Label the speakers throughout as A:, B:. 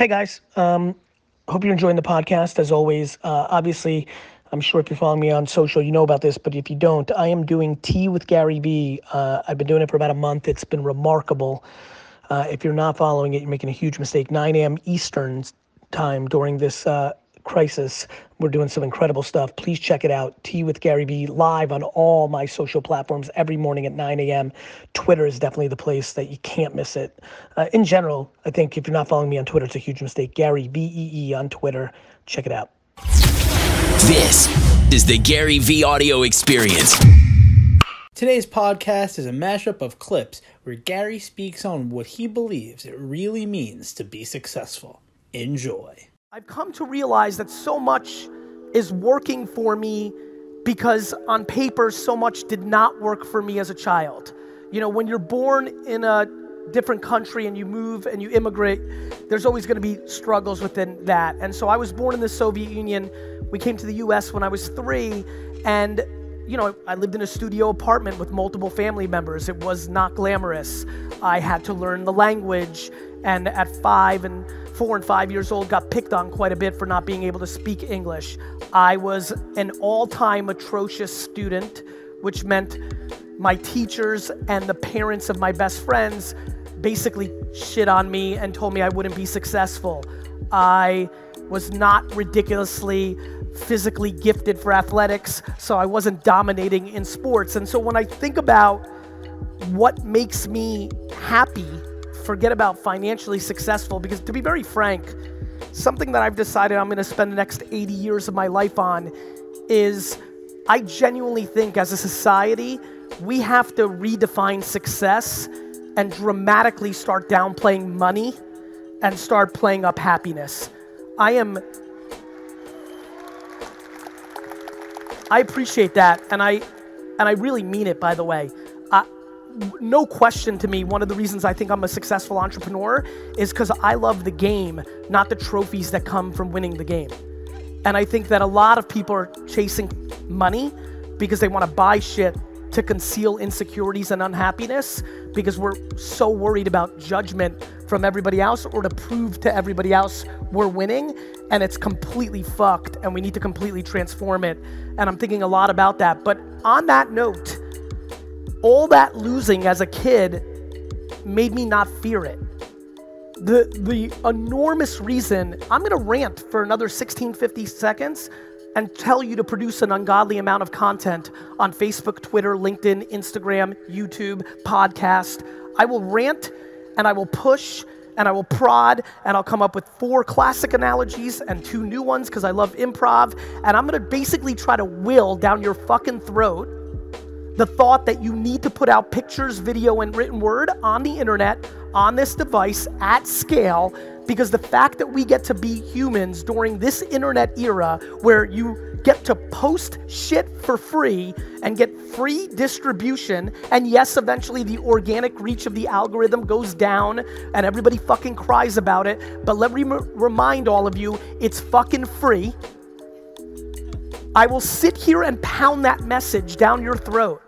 A: Hey guys, um, hope you're enjoying the podcast. As always, uh, obviously, I'm sure if you're following me on social, you know about this. But if you don't, I am doing tea with Gary Vee. Uh, I've been doing it for about a month. It's been remarkable. Uh, if you're not following it, you're making a huge mistake. 9 a.m. Eastern time during this uh, crisis. We're doing some incredible stuff. Please check it out. Tea with Gary Vee live on all my social platforms every morning at 9 a.m. Twitter is definitely the place that you can't miss it. Uh, in general, I think if you're not following me on Twitter, it's a huge mistake. Gary V E E on Twitter. Check it out.
B: This is the Gary Vee audio experience.
C: Today's podcast is a mashup of clips where Gary speaks on what he believes it really means to be successful. Enjoy.
A: I've come to realize that so much is working for me because on paper, so much did not work for me as a child. You know, when you're born in a different country and you move and you immigrate, there's always gonna be struggles within that. And so I was born in the Soviet Union. We came to the US when I was three, and you know, I lived in a studio apartment with multiple family members. It was not glamorous. I had to learn the language, and at five and four and five years old, got picked on quite a bit for not being able to speak English. I was an all time atrocious student, which meant my teachers and the parents of my best friends basically shit on me and told me I wouldn't be successful. I was not ridiculously physically gifted for athletics, so I wasn't dominating in sports. And so when I think about what makes me happy forget about financially successful because to be very frank, something that I've decided I'm gonna spend the next 80 years of my life on is I genuinely think as a society, we have to redefine success and dramatically start downplaying money and start playing up happiness. I am I appreciate that and I and I really mean it by the way no question to me, one of the reasons I think I'm a successful entrepreneur is because I love the game, not the trophies that come from winning the game. And I think that a lot of people are chasing money because they want to buy shit to conceal insecurities and unhappiness because we're so worried about judgment from everybody else or to prove to everybody else we're winning and it's completely fucked and we need to completely transform it and I'm thinking a lot about that but on that note all that losing as a kid made me not fear it. The, the enormous reason, I'm gonna rant for another 16, 50 seconds and tell you to produce an ungodly amount of content on Facebook, Twitter, LinkedIn, Instagram, YouTube, podcast. I will rant and I will push and I will prod and I'll come up with four classic analogies and two new ones because I love improv. And I'm gonna basically try to will down your fucking throat the thought that you need to put out pictures, video, and written word on the internet, on this device, at scale, because the fact that we get to be humans during this internet era where you get to post shit for free and get free distribution, and yes, eventually the organic reach of the algorithm goes down and everybody fucking cries about it, but let me remind all of you, it's fucking free. I will sit here and pound that message down your throat.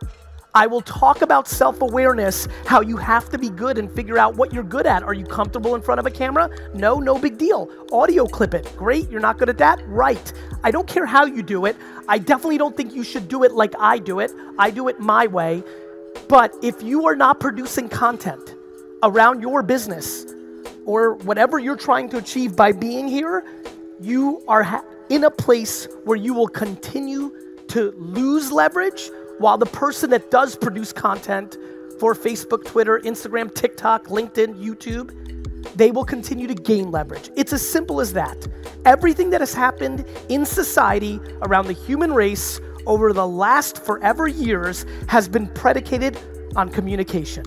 A: I will talk about self awareness, how you have to be good and figure out what you're good at. Are you comfortable in front of a camera? No, no big deal. Audio clip it. Great, you're not good at that? Right. I don't care how you do it. I definitely don't think you should do it like I do it. I do it my way. But if you are not producing content around your business or whatever you're trying to achieve by being here, you are ha- in a place where you will continue to lose leverage while the person that does produce content for Facebook, Twitter, Instagram, TikTok, LinkedIn, YouTube, they will continue to gain leverage. It's as simple as that. Everything that has happened in society around the human race over the last forever years has been predicated on communication.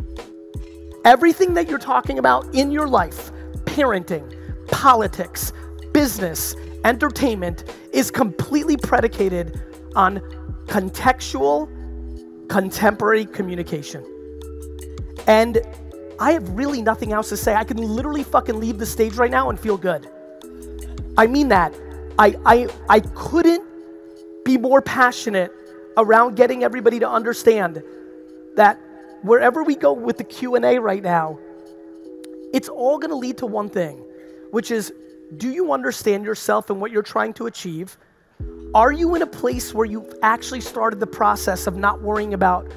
A: Everything that you're talking about in your life, parenting, politics, business, entertainment is completely predicated on contextual, contemporary communication. And I have really nothing else to say. I can literally fucking leave the stage right now and feel good. I mean that. I, I, I couldn't be more passionate around getting everybody to understand that wherever we go with the Q&A right now, it's all going to lead to one thing which is do you understand yourself and what you're trying to achieve? Are you in a place where you've actually started the process of not worrying about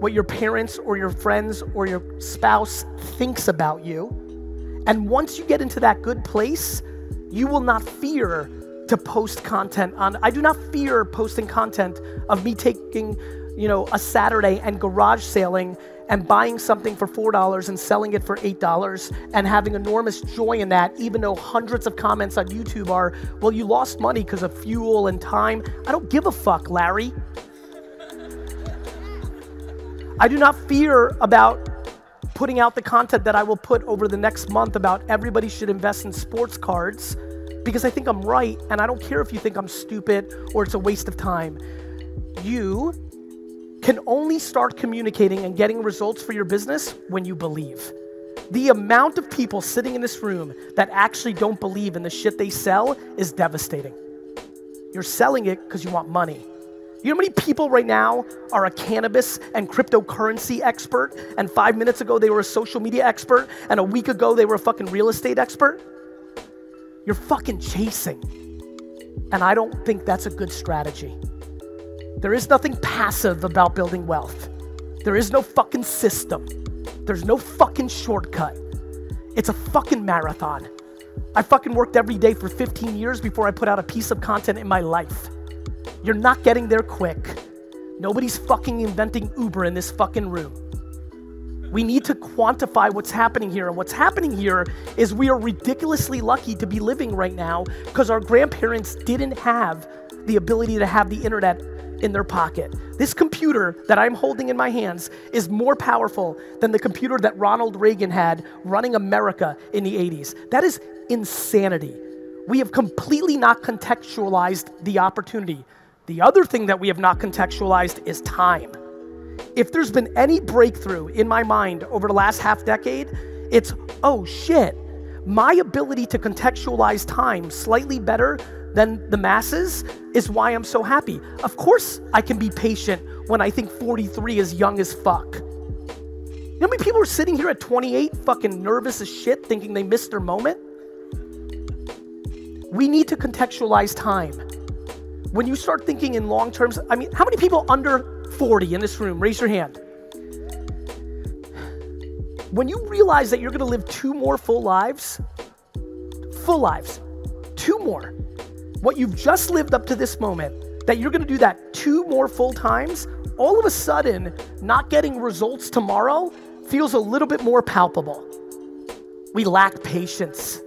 A: what your parents or your friends or your spouse thinks about you? And once you get into that good place, you will not fear to post content on I do not fear posting content of me taking, you know, a Saturday and garage sailing and buying something for $4 and selling it for $8 and having enormous joy in that, even though hundreds of comments on YouTube are, well, you lost money because of fuel and time. I don't give a fuck, Larry. I do not fear about putting out the content that I will put over the next month about everybody should invest in sports cards because I think I'm right and I don't care if you think I'm stupid or it's a waste of time. You can only start communicating and getting results for your business when you believe. The amount of people sitting in this room that actually don't believe in the shit they sell is devastating. You're selling it because you want money. You know how many people right now are a cannabis and cryptocurrency expert, and five minutes ago they were a social media expert, and a week ago they were a fucking real estate expert? You're fucking chasing. And I don't think that's a good strategy. There is nothing passive about building wealth. There is no fucking system. There's no fucking shortcut. It's a fucking marathon. I fucking worked every day for 15 years before I put out a piece of content in my life. You're not getting there quick. Nobody's fucking inventing Uber in this fucking room. We need to quantify what's happening here. And what's happening here is we are ridiculously lucky to be living right now because our grandparents didn't have the ability to have the internet in their pocket. This computer that I'm holding in my hands is more powerful than the computer that Ronald Reagan had running America in the 80s. That is insanity. We have completely not contextualized the opportunity. The other thing that we have not contextualized is time. If there's been any breakthrough in my mind over the last half decade, it's oh shit, my ability to contextualize time slightly better than the masses is why I'm so happy. Of course, I can be patient when I think 43 is young as fuck. You know how many people are sitting here at 28 fucking nervous as shit thinking they missed their moment? We need to contextualize time. When you start thinking in long terms, I mean, how many people under 40 in this room? Raise your hand. When you realize that you're gonna live two more full lives, full lives, two more, what you've just lived up to this moment, that you're gonna do that two more full times, all of a sudden, not getting results tomorrow feels a little bit more palpable. We lack patience.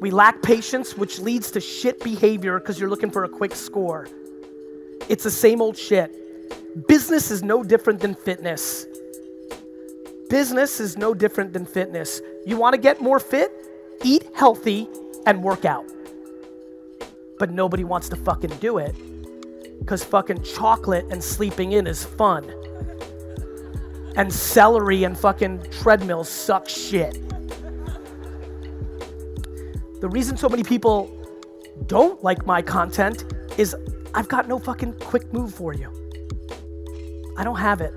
A: We lack patience, which leads to shit behavior because you're looking for a quick score. It's the same old shit. Business is no different than fitness. Business is no different than fitness. You wanna get more fit? Eat healthy and work out but nobody wants to fucking do it because fucking chocolate and sleeping in is fun. And celery and fucking treadmills suck shit. The reason so many people don't like my content is I've got no fucking quick move for you. I don't have it.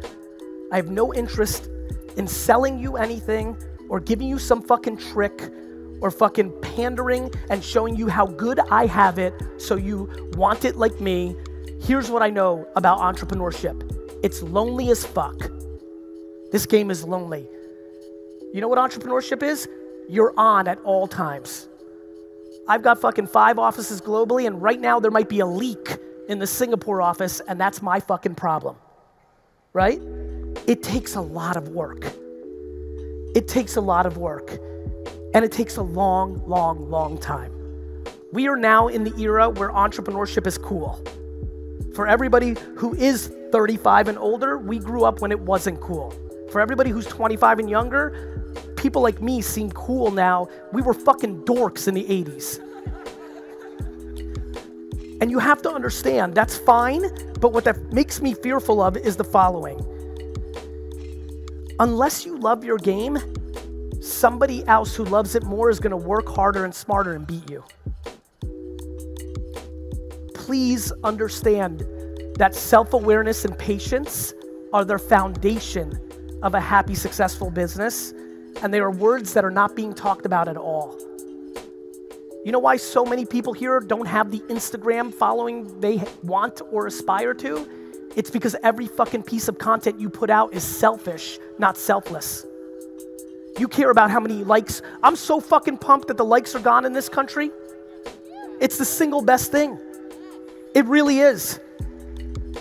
A: I have no interest in selling you anything or giving you some fucking trick or fucking pandering and showing you how good I have it so you want it like me. Here's what I know about entrepreneurship it's lonely as fuck. This game is lonely. You know what entrepreneurship is? You're on at all times. I've got fucking five offices globally, and right now there might be a leak in the Singapore office, and that's my fucking problem. Right? It takes a lot of work. It takes a lot of work. And it takes a long, long, long time. We are now in the era where entrepreneurship is cool. For everybody who is 35 and older, we grew up when it wasn't cool. For everybody who's 25 and younger, people like me seem cool now. We were fucking dorks in the 80s. And you have to understand that's fine, but what that makes me fearful of is the following. Unless you love your game, somebody else who loves it more is going to work harder and smarter and beat you. Please understand that self awareness and patience are the foundation of a happy, successful business, and they are words that are not being talked about at all. You know why so many people here don't have the Instagram following they want or aspire to? It's because every fucking piece of content you put out is selfish, not selfless. You care about how many likes. I'm so fucking pumped that the likes are gone in this country. It's the single best thing. It really is.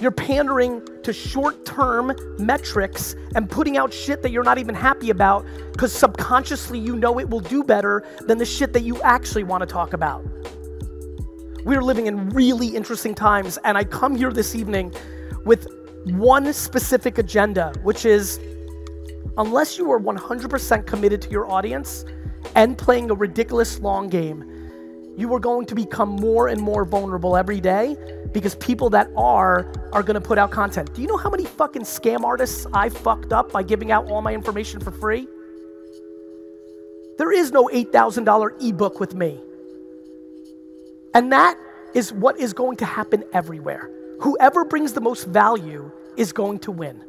A: You're pandering to short term metrics and putting out shit that you're not even happy about because subconsciously you know it will do better than the shit that you actually want to talk about. We're living in really interesting times, and I come here this evening with one specific agenda, which is unless you are 100% committed to your audience and playing a ridiculous long game, you are going to become more and more vulnerable every day because people that are are going to put out content. Do you know how many fucking scam artists I fucked up by giving out all my information for free? There is no $8,000 ebook with me. And that is what is going to happen everywhere. Whoever brings the most value is going to win.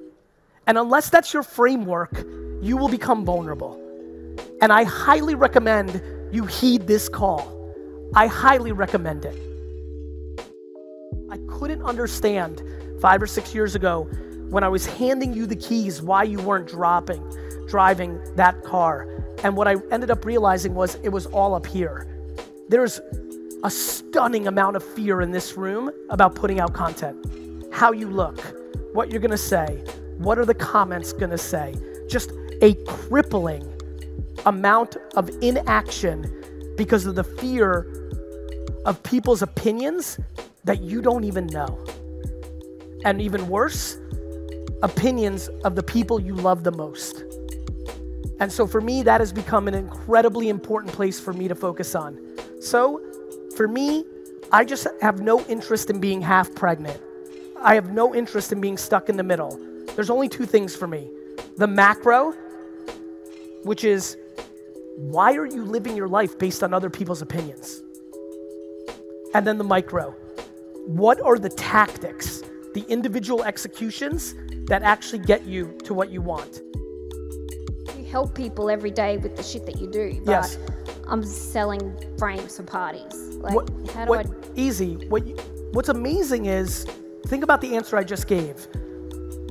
A: And unless that's your framework, you will become vulnerable. And I highly recommend you heed this call. I highly recommend it. I couldn't understand five or six years ago when I was handing you the keys why you weren't dropping, driving that car. And what I ended up realizing was it was all up here. There's a stunning amount of fear in this room about putting out content. How you look, what you're gonna say, what are the comments gonna say? Just a crippling amount of inaction because of the fear of people's opinions that you don't even know. And even worse, opinions of the people you love the most. And so for me, that has become an incredibly important place for me to focus on. So for me, I just have no interest in being half pregnant. I have no interest in being stuck in the middle. There's only two things for me the macro, which is why are you living your life based on other people's opinions? And then the micro, what are the tactics, the individual executions that actually get you to what you want?
D: You help people every day with the shit that you do, but
A: Yes.
D: I'm selling frames for parties. Like,
A: what,
D: how do
A: what,
D: I?
A: easy what you, what's amazing is think about the answer i just gave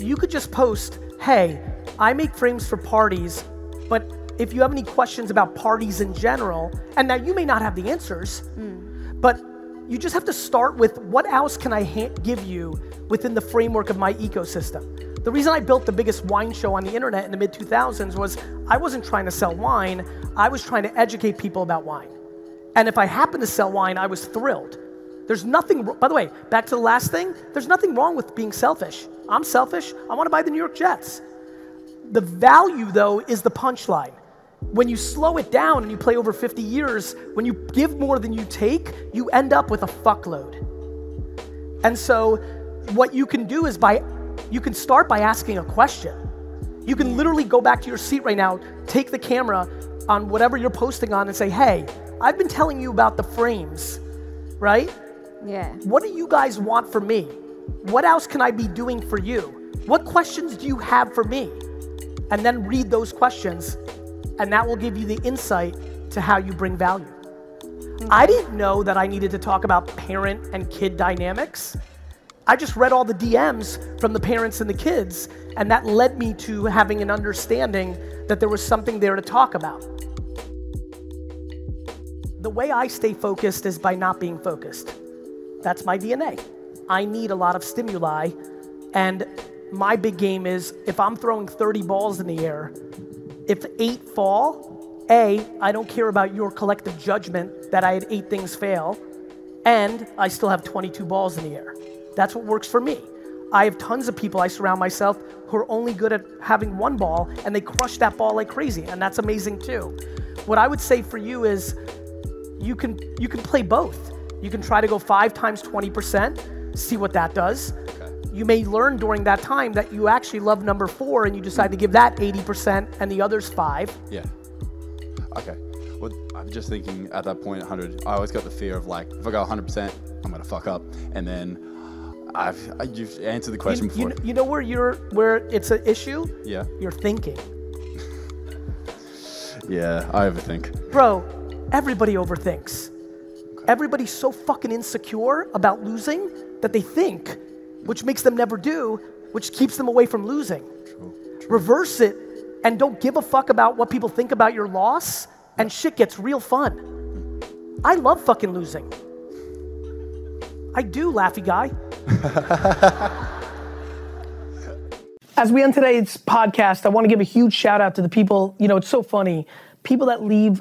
A: you could just post hey i make frames for parties but if you have any questions about parties in general and now you may not have the answers mm. but you just have to start with what else can i ha- give you within the framework of my ecosystem the reason i built the biggest wine show on the internet in the mid 2000s was i wasn't trying to sell wine i was trying to educate people about wine and if I happened to sell wine, I was thrilled. There's nothing, by the way, back to the last thing, there's nothing wrong with being selfish. I'm selfish. I want to buy the New York Jets. The value, though, is the punchline. When you slow it down and you play over 50 years, when you give more than you take, you end up with a fuckload. And so, what you can do is by, you can start by asking a question. You can literally go back to your seat right now, take the camera on whatever you're posting on, and say, hey, I've been telling you about the frames, right?
D: Yeah.
A: What do you guys want from me? What else can I be doing for you? What questions do you have for me? And then read those questions, and that will give you the insight to how you bring value. Hmm. I didn't know that I needed to talk about parent and kid dynamics. I just read all the DMs from the parents and the kids, and that led me to having an understanding that there was something there to talk about. The way I stay focused is by not being focused. That's my DNA. I need a lot of stimuli, and my big game is if I'm throwing 30 balls in the air, if eight fall, A, I don't care about your collective judgment that I had eight things fail, and I still have 22 balls in the air. That's what works for me. I have tons of people I surround myself who are only good at having one ball and they crush that ball like crazy, and that's amazing too. What I would say for you is you can you can play both. You can try to go five times 20%, see what that does. You may learn during that time that you actually love number four and you decide to give that 80% and the others five.
E: Yeah. Okay. Well, I'm just thinking at that point, 100. I always got the fear of like, if I go 100%, I'm gonna fuck up, and then I've I, you've answered the question
A: You, you,
E: before.
A: you know where you're where it's an issue?
E: yeah.
A: You're thinking.
E: Yeah. I overthink.
A: Bro, everybody overthinks. Everybody's so fucking insecure about losing that they think, which makes them never do, which keeps them away from losing. Reverse it and don't give a fuck about what people think about your loss, and shit gets real fun. I love fucking losing. I do, laughy guy. As we end today's podcast, I want to give a huge shout out to the people. You know, it's so funny. People that leave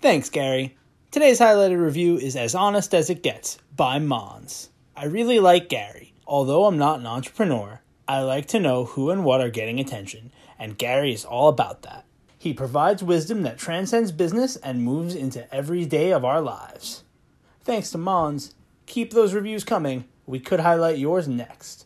C: Thanks, Gary. Today's highlighted review is As Honest as It Gets by Mons. I really like Gary. Although I'm not an entrepreneur, I like to know who and what are getting attention, and Gary is all about that. He provides wisdom that transcends business and moves into every day of our lives. Thanks to Mons. Keep those reviews coming. We could highlight yours next.